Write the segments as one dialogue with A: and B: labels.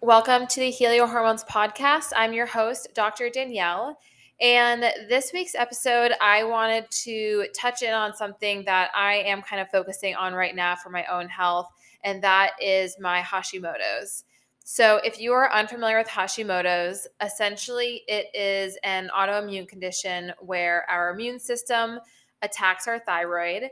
A: Welcome to the Hello Hormones podcast. I'm your host, Dr. Danielle. And this week's episode, I wanted to touch in on something that I am kind of focusing on right now for my own health, and that is my Hashimoto's. So, if you are unfamiliar with Hashimoto's, essentially it is an autoimmune condition where our immune system attacks our thyroid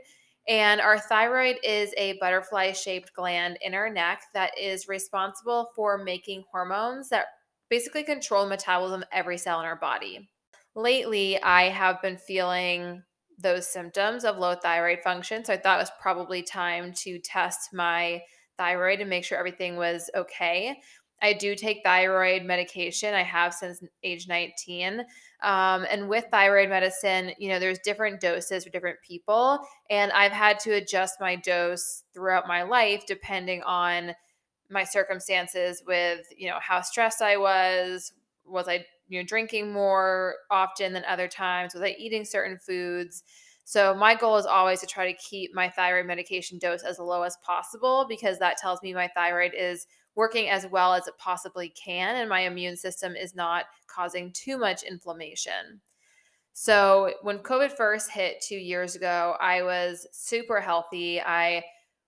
A: and our thyroid is a butterfly shaped gland in our neck that is responsible for making hormones that basically control metabolism every cell in our body. Lately, I have been feeling those symptoms of low thyroid function. So I thought it was probably time to test my thyroid and make sure everything was okay. I do take thyroid medication. I have since age 19. Um, and with thyroid medicine, you know, there's different doses for different people. And I've had to adjust my dose throughout my life depending on my circumstances with, you know, how stressed I was. Was I, you know, drinking more often than other times? Was I eating certain foods? So my goal is always to try to keep my thyroid medication dose as low as possible because that tells me my thyroid is working as well as it possibly can, and my immune system is not causing too much inflammation. So, when COVID first hit two years ago, I was super healthy. I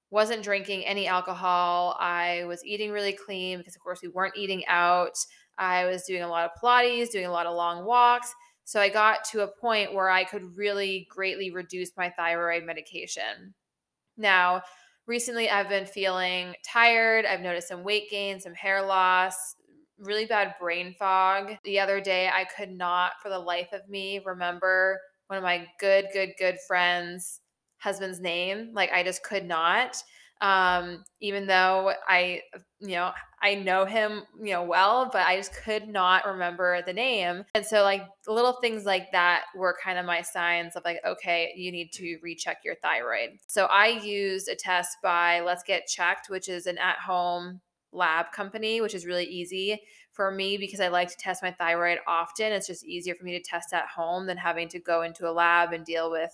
A: wasn't drinking any alcohol. I was eating really clean because, of course, we weren't eating out. I was doing a lot of Pilates, doing a lot of long walks. So, I got to a point where I could really greatly reduce my thyroid medication. Now, recently I've been feeling tired. I've noticed some weight gain, some hair loss, really bad brain fog. The other day, I could not for the life of me remember one of my good, good, good friends' husband's name. Like, I just could not um, even though I, you know, I know him, you know, well, but I just could not remember the name. And so, like, little things like that were kind of my signs of like, okay, you need to recheck your thyroid. So, I used a test by Let's Get Checked, which is an at home lab company, which is really easy for me because I like to test my thyroid often. It's just easier for me to test at home than having to go into a lab and deal with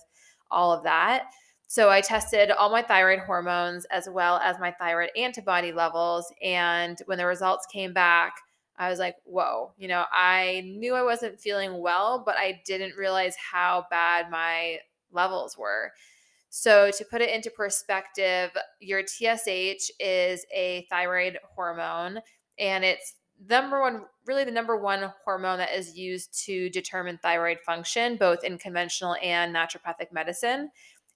A: all of that. So I tested all my thyroid hormones as well as my thyroid antibody levels. And when the results came back, I was like, whoa, you know, I knew I wasn't feeling well, but I didn't realize how bad my levels were. So, to put it into perspective, your TSH is a thyroid hormone, and it's number one, really the number one hormone that is used to determine thyroid function, both in conventional and naturopathic medicine.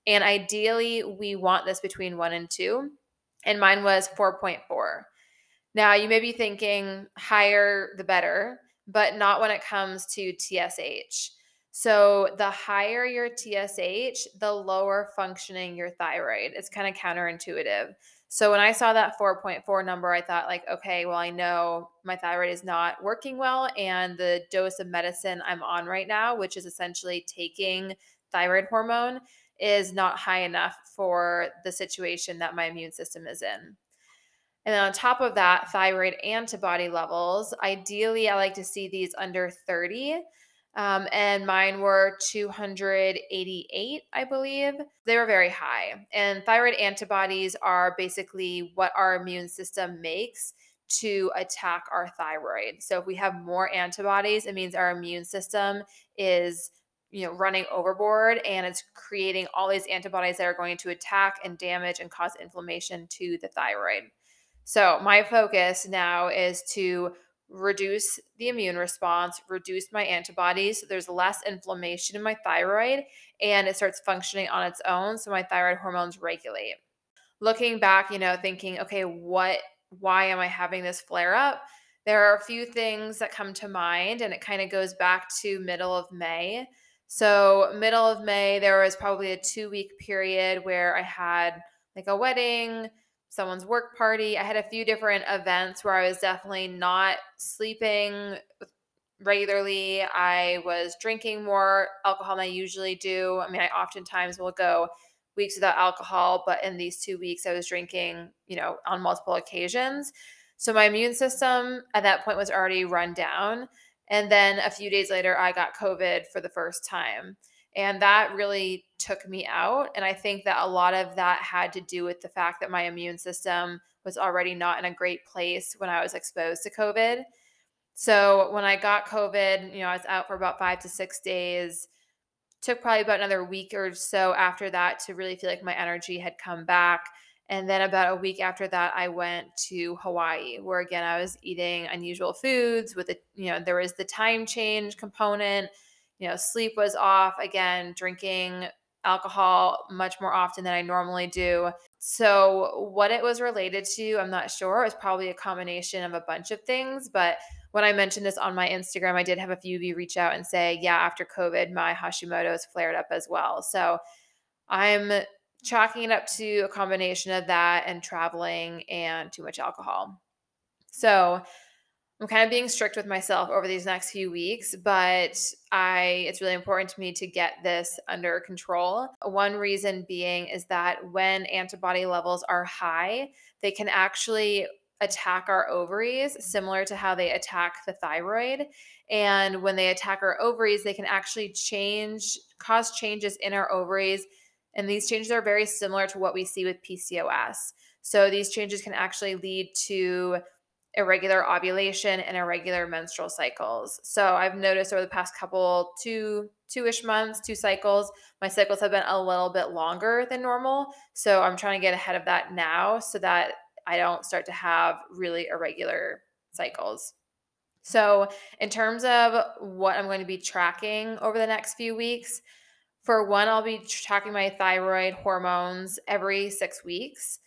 A: And ideally, we want this between one and two. And mine was 4.4. Now, you may be thinking higher the better, but not when it comes to TSH. So, the higher your TSH, the lower functioning your thyroid. It's kind of counterintuitive. So, when I saw that 4.4 number, I thought, like, okay, well, I know my thyroid is not working well. And the dose of medicine I'm on right now, which is essentially taking thyroid hormone, is not high enough for the situation that my immune system is in. And then on top of that, thyroid antibody levels. Ideally, I like to see these under 30. Um, and mine were 288, I believe. They were very high. And thyroid antibodies are basically what our immune system makes to attack our thyroid. So if we have more antibodies, it means our immune system is you know running overboard and it's creating all these antibodies that are going to attack and damage and cause inflammation to the thyroid. So my focus now is to reduce the immune response reduce my antibodies so there's less inflammation in my thyroid and it starts functioning on its own so my thyroid hormones regulate. Looking back you know thinking okay what why am i having this flare up? There are a few things that come to mind and it kind of goes back to middle of may so, middle of May, there was probably a two week period where I had like a wedding, someone's work party. I had a few different events where I was definitely not sleeping regularly. I was drinking more alcohol than I usually do. I mean, I oftentimes will go weeks without alcohol, but in these two weeks, I was drinking, you know, on multiple occasions. So my immune system at that point was already run down. And then a few days later, I got COVID for the first time. And that really took me out. And I think that a lot of that had to do with the fact that my immune system was already not in a great place when I was exposed to COVID. So when I got COVID, you know, I was out for about five to six days. Took probably about another week or so after that to really feel like my energy had come back. And then about a week after that, I went to Hawaii, where again, I was eating unusual foods with it, you know, there was the time change component, you know, sleep was off, again, drinking alcohol much more often than I normally do. So, what it was related to, I'm not sure. It was probably a combination of a bunch of things, but when I mentioned this on my Instagram, I did have a few of you reach out and say, yeah, after COVID, my Hashimoto's flared up as well. So I'm chalking it up to a combination of that and traveling and too much alcohol. So I'm kind of being strict with myself over these next few weeks, but I it's really important to me to get this under control. One reason being is that when antibody levels are high, they can actually attack our ovaries, similar to how they attack the thyroid. And when they attack our ovaries, they can actually change, cause changes in our ovaries. And these changes are very similar to what we see with PCOS. So these changes can actually lead to irregular ovulation and irregular menstrual cycles. So I've noticed over the past couple two two-ish months, two cycles, my cycles have been a little bit longer than normal. So I'm trying to get ahead of that now so that I don't start to have really irregular cycles. So, in terms of what I'm going to be tracking over the next few weeks, for one, I'll be tracking my thyroid hormones every six weeks.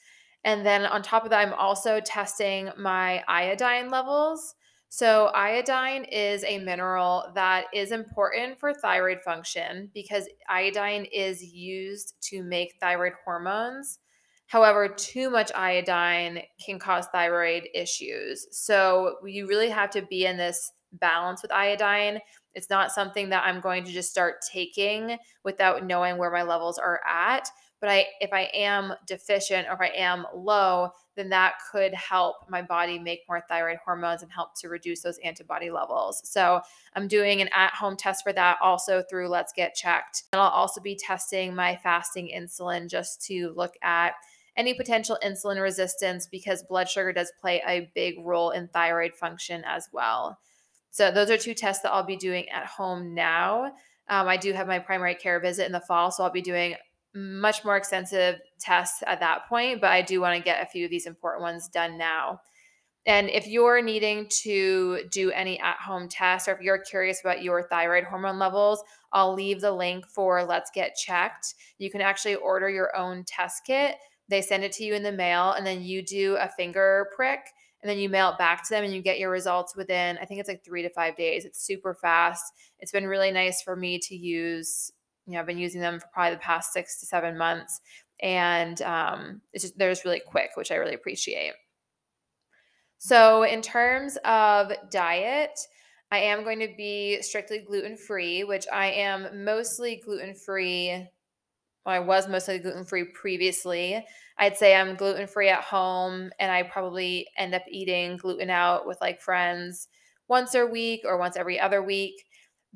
A: And then on top of that, I'm also testing my iodine levels. So, iodine is a mineral that is important for thyroid function because iodine is used to make thyroid hormones. However, too much iodine can cause thyroid issues. So you really have to be in this balance with iodine. It's not something that I'm going to just start taking without knowing where my levels are at. But I if I am deficient or if I am low, then that could help my body make more thyroid hormones and help to reduce those antibody levels. So I'm doing an at-home test for that also through Let's Get Checked. And I'll also be testing my fasting insulin just to look at any potential insulin resistance because blood sugar does play a big role in thyroid function as well. So, those are two tests that I'll be doing at home now. Um, I do have my primary care visit in the fall, so I'll be doing much more extensive tests at that point, but I do want to get a few of these important ones done now. And if you're needing to do any at home tests or if you're curious about your thyroid hormone levels, I'll leave the link for Let's Get Checked. You can actually order your own test kit they send it to you in the mail, and then you do a finger prick, and then you mail it back to them, and you get your results within, I think it's like three to five days. It's super fast. It's been really nice for me to use. You know, I've been using them for probably the past six to seven months, and um, it's just they're just really quick, which I really appreciate. So, in terms of diet, I am going to be strictly gluten free, which I am mostly gluten free well, I was mostly gluten free previously. I'd say I'm gluten free at home, and I probably end up eating gluten out with like friends once a week or once every other week.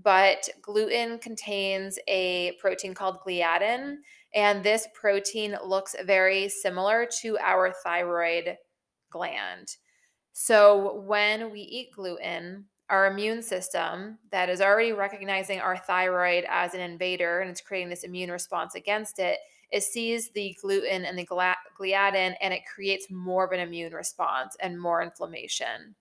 A: But gluten contains a protein called gliadin, and this protein looks very similar to our thyroid gland. So when we eat gluten, our immune system that is already recognizing our thyroid as an invader and it's creating this immune response against it it sees the gluten and the gliadin and it creates more of an immune response and more inflammation.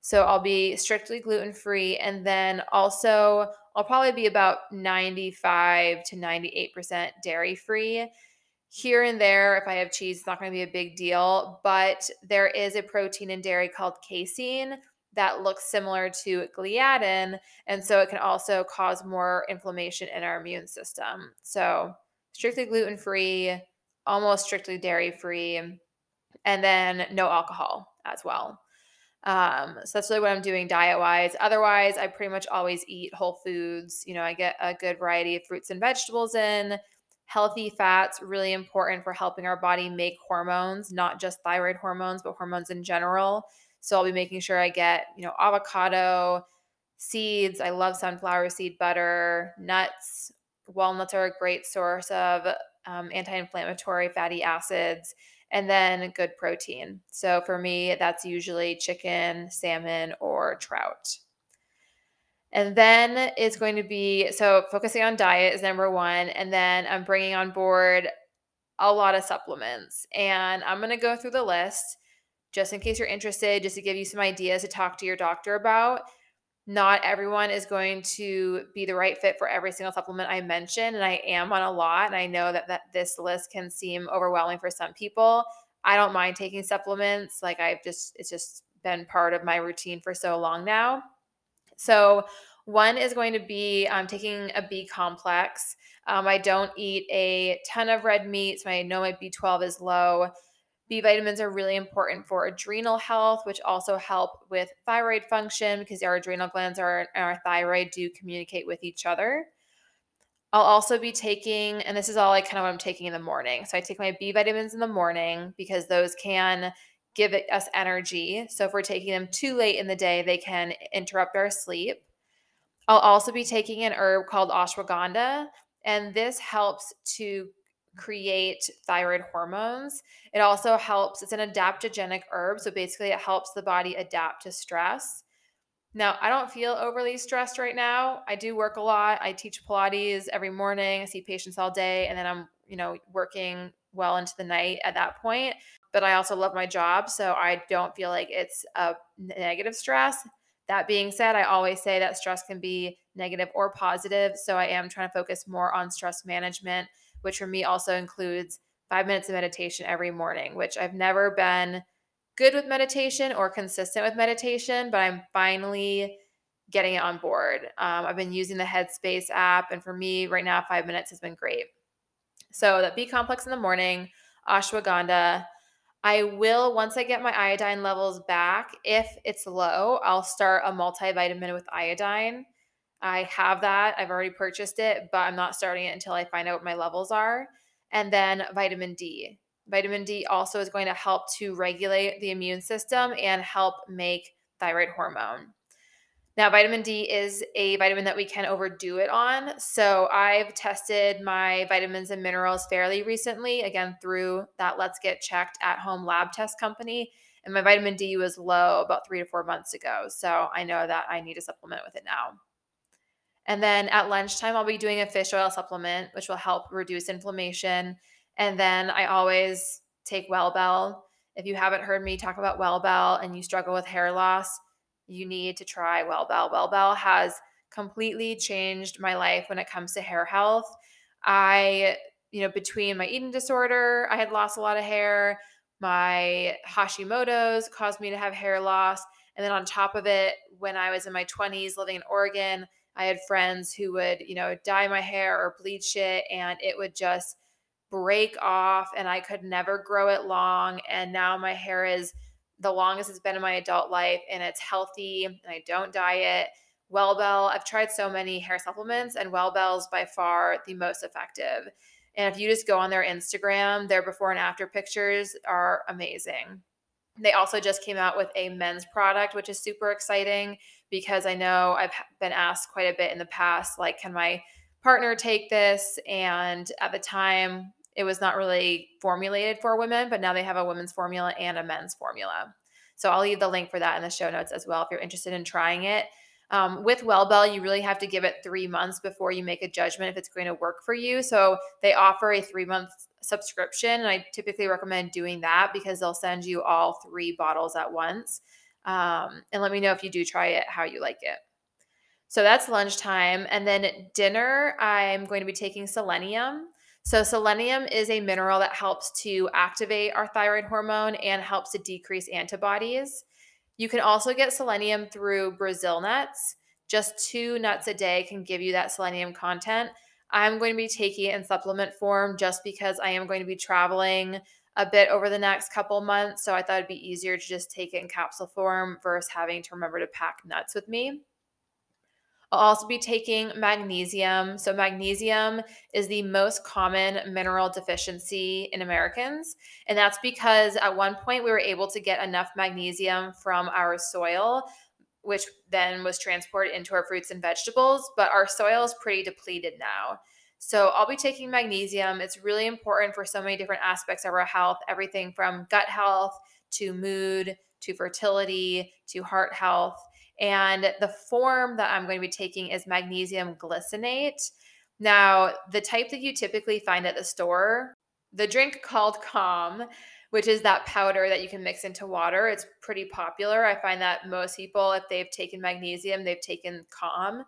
A: So i'll be strictly gluten free and then also i'll probably be about 95 to 98% dairy free here and there if i have cheese it's not going to be a big deal but there is a protein in dairy called casein that looks similar to gliadin. And so it can also cause more inflammation in our immune system. So, strictly gluten free, almost strictly dairy free, and then no alcohol as well. Um, so that's really what I'm doing diet wise. Otherwise, I pretty much always eat whole foods. You know, I get a good variety of fruits and vegetables in. Healthy fats, really important for helping our body make hormones, not just thyroid hormones, but hormones in general. So I'll be making sure I get, you know, avocado, seeds. I love sunflower seed butter, nuts. Walnuts are a great source of um, anti inflammatory fatty acids. and then good protein. So for me, that's usually chicken, salmon, or trout. And then it's going to be so focusing on diet is number one. And then I'm bringing on board a lot of supplements. And I'm going to go through the list just in case you're interested, just to give you some ideas to talk to your doctor about. Not everyone is going to be the right fit for every single supplement I mentioned. And I am on a lot. And I know that, that this list can seem overwhelming for some people. I don't mind taking supplements. Like I've just, it's just been part of my routine for so long now. So, one is going to be um, taking a B complex. Um, I don't eat a ton of red meat, so I know my B12 is low. B vitamins are really important for adrenal health, which also help with thyroid function because our adrenal glands are, and our thyroid do communicate with each other. I'll also be taking, and this is all like kind of what I'm taking in the morning. So I take my B vitamins in the morning because those can give us energy. So if we're taking them too late in the day, they can interrupt our sleep. I'll also be taking an herb called ashwagandha, and this helps to create thyroid hormones. It also helps, it's an adaptogenic herb. So basically, it helps the body adapt to stress. Now, I don't feel overly stressed right now. I do work a lot. I teach Pilates every morning. I see patients all day, and then I'm, you know, working well into the night at that point but I also love my job. So I don't feel like it's a negative stress. That being said, I always say that stress can be negative or positive. So I am trying to focus more on stress management, which for me also includes five minutes of meditation every morning, which I've never been good with meditation or consistent with meditation, but I'm finally getting it on board. Um, I've been using the Headspace app, and for me right now, five minutes has been great. So that B complex in the morning, ashwagandha, I will, once I get my iodine levels back, if it's low, I'll start a multivitamin with iodine. I have that. I've already purchased it, but I'm not starting it until I find out what my levels are. And then vitamin D. Vitamin D also is going to help to regulate the immune system and help make thyroid hormone. Now, vitamin D is a vitamin that we can overdo it on. So, I've tested my vitamins and minerals fairly recently, again, through that Let's Get Checked at home lab test company. And my vitamin D was low about three to four months ago. So, I know that I need to supplement with it now. And then at lunchtime, I'll be doing a fish oil supplement, which will help reduce inflammation. And then I always take Wellbel. If you haven't heard me talk about Wellbel and you struggle with hair loss, you need to try Wellbel. Wellbel has completely changed my life when it comes to hair health. I, you know, between my eating disorder, I had lost a lot of hair. My Hashimoto's caused me to have hair loss. And then on top of it, when I was in my 20s living in Oregon, I had friends who would, you know, dye my hair or bleach it and it would just break off and I could never grow it long. And now my hair is the longest it's been in my adult life and it's healthy and I don't diet. Wellbel, I've tried so many hair supplements and Wellbel's by far the most effective. And if you just go on their Instagram, their before and after pictures are amazing. They also just came out with a men's product, which is super exciting because I know I've been asked quite a bit in the past like, can my partner take this? And at the time, it was not really formulated for women, but now they have a women's formula and a men's formula. So I'll leave the link for that in the show notes as well if you're interested in trying it. Um, with Wellbel, you really have to give it three months before you make a judgment if it's going to work for you. So they offer a three month subscription, and I typically recommend doing that because they'll send you all three bottles at once. Um, and let me know if you do try it, how you like it. So that's lunchtime. And then dinner, I'm going to be taking selenium. So, selenium is a mineral that helps to activate our thyroid hormone and helps to decrease antibodies. You can also get selenium through Brazil nuts. Just two nuts a day can give you that selenium content. I'm going to be taking it in supplement form just because I am going to be traveling a bit over the next couple months. So I thought it'd be easier to just take it in capsule form versus having to remember to pack nuts with me. I'll also be taking magnesium. So, magnesium is the most common mineral deficiency in Americans. And that's because at one point we were able to get enough magnesium from our soil, which then was transported into our fruits and vegetables. But our soil is pretty depleted now. So I'll be taking magnesium. It's really important for so many different aspects of our health, everything from gut health to mood to fertility to heart health. And the form that I'm going to be taking is magnesium glycinate. Now, the type that you typically find at the store, the drink called Calm, which is that powder that you can mix into water, it's pretty popular. I find that most people, if they've taken magnesium, they've taken Calm.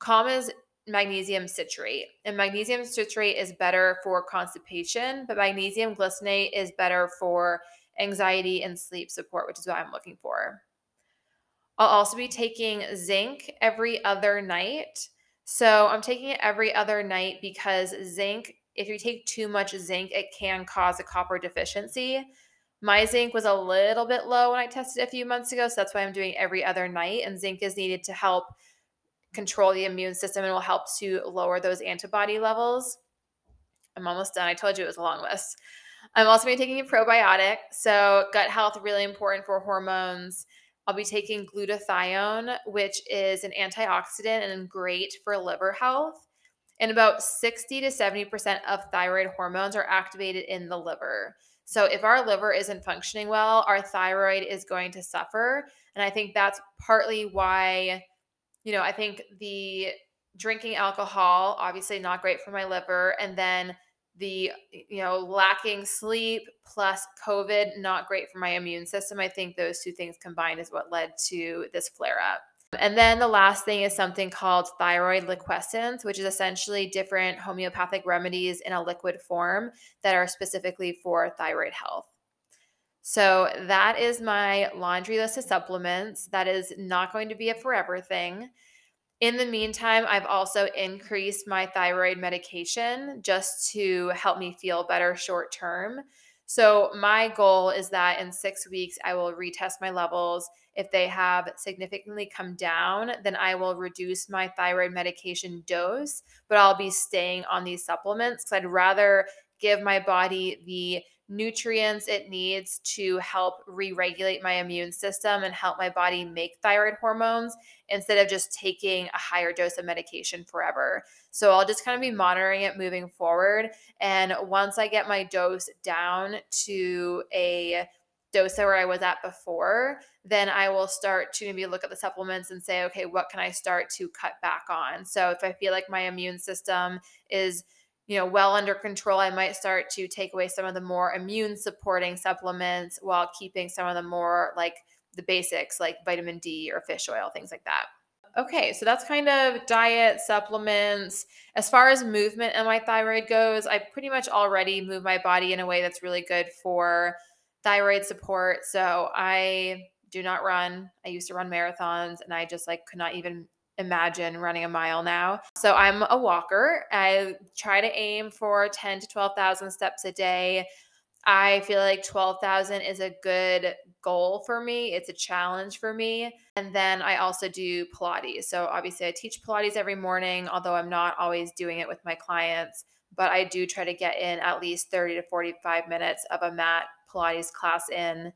A: Calm is magnesium citrate, and magnesium citrate is better for constipation, but magnesium glycinate is better for anxiety and sleep support, which is what I'm looking for. I'll also be taking zinc every other night. So I'm taking it every other night because zinc, if you take too much zinc, it can cause a copper deficiency. My zinc was a little bit low when I tested a few months ago, so that's why I'm doing every other night. And zinc is needed to help control the immune system and will help to lower those antibody levels. I'm almost done. I told you it was a long list. I'm also going to be taking a probiotic. So, gut health really important for hormones. I'll be taking glutathione, which is an antioxidant and great for liver health. And about 60 to 70% of thyroid hormones are activated in the liver. So if our liver isn't functioning well, our thyroid is going to suffer. And I think that's partly why, you know, I think the drinking alcohol, obviously not great for my liver. And then the you know lacking sleep plus covid not great for my immune system i think those two things combined is what led to this flare up and then the last thing is something called thyroid liquescence which is essentially different homeopathic remedies in a liquid form that are specifically for thyroid health. So that is my laundry list of supplements. That is not going to be a forever thing. In the meantime, I've also increased my thyroid medication just to help me feel better short term. So, my goal is that in six weeks, I will retest my levels. If they have significantly come down, then I will reduce my thyroid medication dose, but I'll be staying on these supplements because I'd rather give my body the nutrients it needs to help re regulate my immune system and help my body make thyroid hormones instead of just taking a higher dose of medication forever. So I'll just kind of be monitoring it moving forward. And once I get my dose down to a dose where I was at before, then I will start to maybe look at the supplements and say, okay, what can I start to cut back on? So if I feel like my immune system is you know well under control i might start to take away some of the more immune supporting supplements while keeping some of the more like the basics like vitamin d or fish oil things like that. Okay so that's kind of diet supplements. As far as movement and my thyroid goes i pretty much already move my body in a way that's really good for thyroid support. So i do not run. I used to run marathons and i just like could not even imagine running a mile now. So I'm a walker. I try to aim for 10 to 12,000 steps a day. I feel like 12,000 is a good goal for me. It's a challenge for me. And then I also do Pilates. So obviously, I teach Pilates every morning, although I'm not always doing it with my clients. But I do try to get in at least 30 to 45 minutes of a mat Pilates class in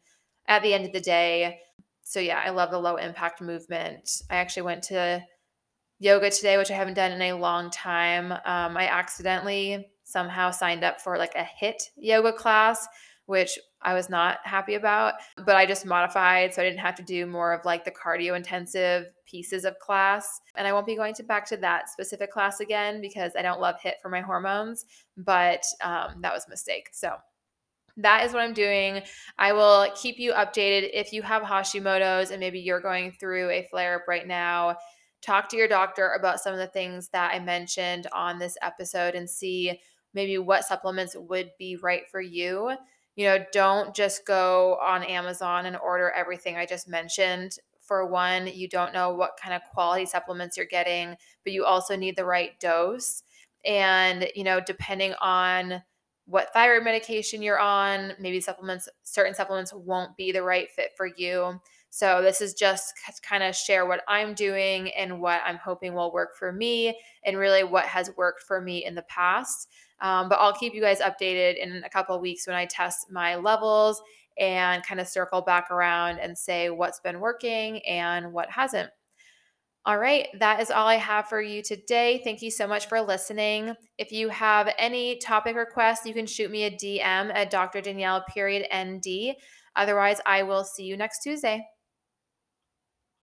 A: at the end of the day so yeah, I love the low impact movement. I actually went to yoga today, which I haven't done in a long time. Um, I accidentally somehow signed up for like a HIIT yoga class, which I was not happy about, but I just modified so I didn't have to do more of like the cardio intensive pieces of class. And I won't be going to back to that specific class again because I don't love HIIT for my hormones, but um, that was a mistake. So that is what I'm doing. I will keep you updated if you have Hashimoto's and maybe you're going through a flare up right now. Talk to your doctor about some of the things that I mentioned on this episode and see maybe what supplements would be right for you. You know, don't just go on Amazon and order everything I just mentioned. For one, you don't know what kind of quality supplements you're getting, but you also need the right dose. And, you know, depending on what thyroid medication you're on. Maybe supplements, certain supplements won't be the right fit for you. So, this is just kind of share what I'm doing and what I'm hoping will work for me, and really what has worked for me in the past. Um, but I'll keep you guys updated in a couple weeks when I test my levels and kind of circle back around and say what's been working and what hasn't. All right, that is all I have for you today. Thank you so much for listening. If you have any topic requests, you can shoot me a DM at Dr. Danielle period ND. Otherwise, I will see you next Tuesday.